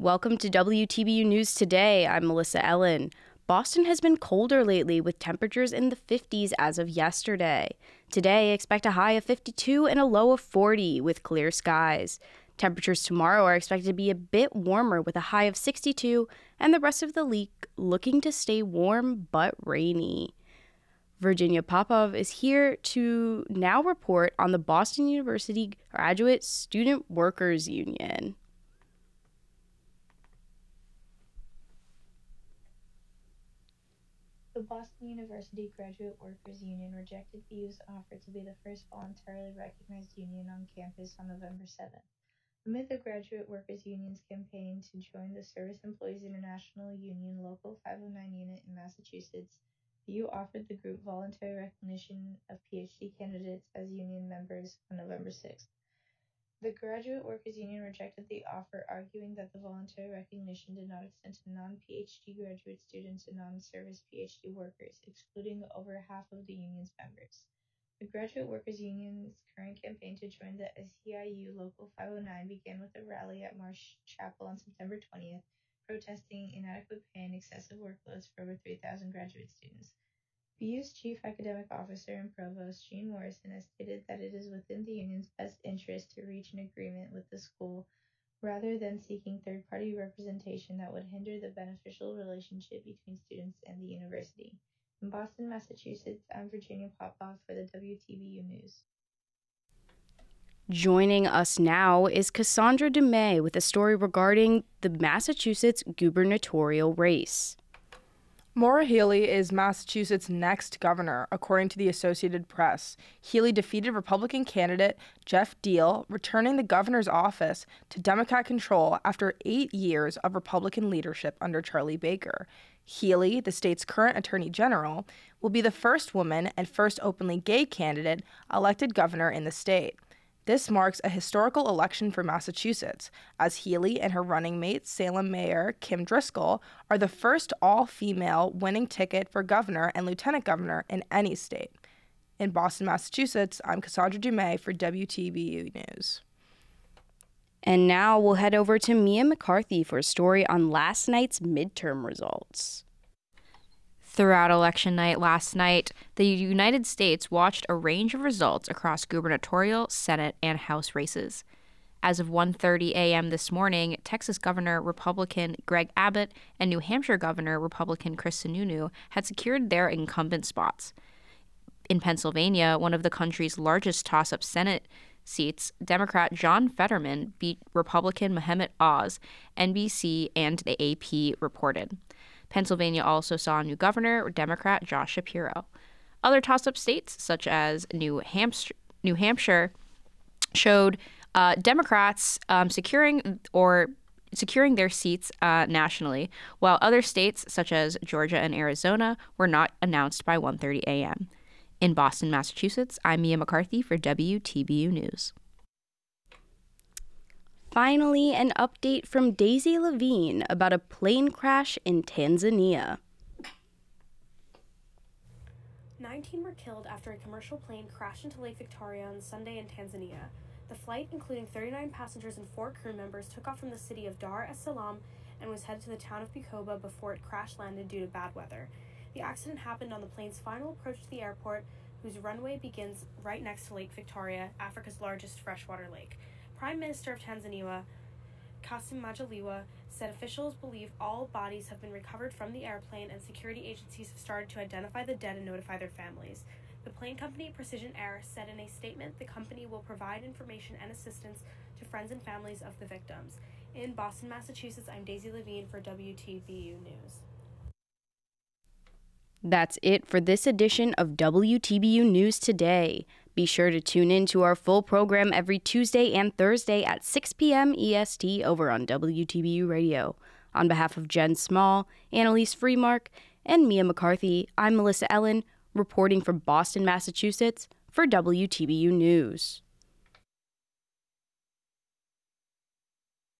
Welcome to WTBU News Today. I'm Melissa Ellen. Boston has been colder lately with temperatures in the 50s as of yesterday. Today, expect a high of 52 and a low of 40 with clear skies. Temperatures tomorrow are expected to be a bit warmer with a high of 62 and the rest of the week looking to stay warm but rainy. Virginia Popov is here to now report on the Boston University Graduate Student Workers Union. The Boston University Graduate Workers Union rejected the BU's offer to be the first voluntarily recognized union on campus on November 7th. Amid the Graduate Workers Union's campaign to join the Service Employees International Union Local 509 unit in Massachusetts, the BU offered the group voluntary recognition of PhD candidates as union members on November 6th. The Graduate Workers Union rejected the offer, arguing that the voluntary recognition did not extend to non-PhD graduate students and non-service PhD workers, excluding over half of the union's members. The Graduate Workers Union's current campaign to join the SEIU Local 509 began with a rally at Marsh Chapel on September 20th, protesting inadequate pay and excessive workloads for over 3,000 graduate students. BU's Chief Academic Officer and Provost Jean Morrison has stated that it is within the union's best interest to reach an agreement with the school rather than seeking third party representation that would hinder the beneficial relationship between students and the university. In Boston, Massachusetts, I'm Virginia Popov for the WTBU News. Joining us now is Cassandra DeMay with a story regarding the Massachusetts gubernatorial race. Maura Healey is Massachusetts' next governor, according to the Associated Press. Healey defeated Republican candidate Geoff Diehl, returning the governor's office to Democrat control after eight years of Republican leadership under Charlie Baker. Healey, the state's current attorney general, will be the first woman and first openly gay candidate elected governor in the state. This marks a historical election for Massachusetts, as Healey and her running mate, Salem Mayor Kim Driscoll, are the first all female winning ticket for governor and lieutenant governor in any state. In Boston, Massachusetts, I'm Cassandra Dumais for WTBU News. And now we'll head over to Mia McCarthy for a story on last night's midterm results. Throughout election night last night, the United States watched a range of results across gubernatorial, Senate, and House races. As of 1:30 a.m. this morning, Texas Governor Republican Greg Abbott and New Hampshire Governor Republican Chris Sununu had secured their incumbent spots. In Pennsylvania, one of the country's largest toss-up Senate seats, Democrat John Fetterman beat Republican Mehmet Oz, NBC and the AP reported. Pennsylvania also saw a new governor, Democrat Josh Shapiro. Other toss up states, such as New Hampshire, New Hampshire showed uh, Democrats um, securing or securing their seats uh, nationally, while other states, such as Georgia and Arizona, were not announced by 1:30 a.m. In Boston, Massachusetts, I'm Mia McCarthy for WTBU News. Finally, an update from Daisy Levine about a plane crash in Tanzania. 19 were killed after a commercial plane crashed into Lake Victoria on Sunday in Tanzania. The flight, including 39 passengers and four crew members, took off from the city of Dar es Salaam and was headed to the town of Bukoba before it crash landed due to bad weather. The accident happened on the plane's final approach to the airport, whose runway begins right next to Lake Victoria, Africa's largest freshwater lake. Prime Minister of Tanzania, Kassim Majaliwa, said officials believe all bodies have been recovered from the airplane and security agencies have started to identify the dead and notify their families. The plane company Precision Air said in a statement the company will provide information and assistance to friends and families of the victims. In Boston, Massachusetts, I'm Daisy Levine for WTBU News. That's it for this edition of WTBU News Today. Be sure to tune in to our full program every Tuesday and Thursday at 6 p.m. EST over on WTBU Radio. On behalf of Jen Small, Annalise Freemark, and Mia McCarthy, I'm Melissa Ellen, reporting from Boston, Massachusetts for WTBU News.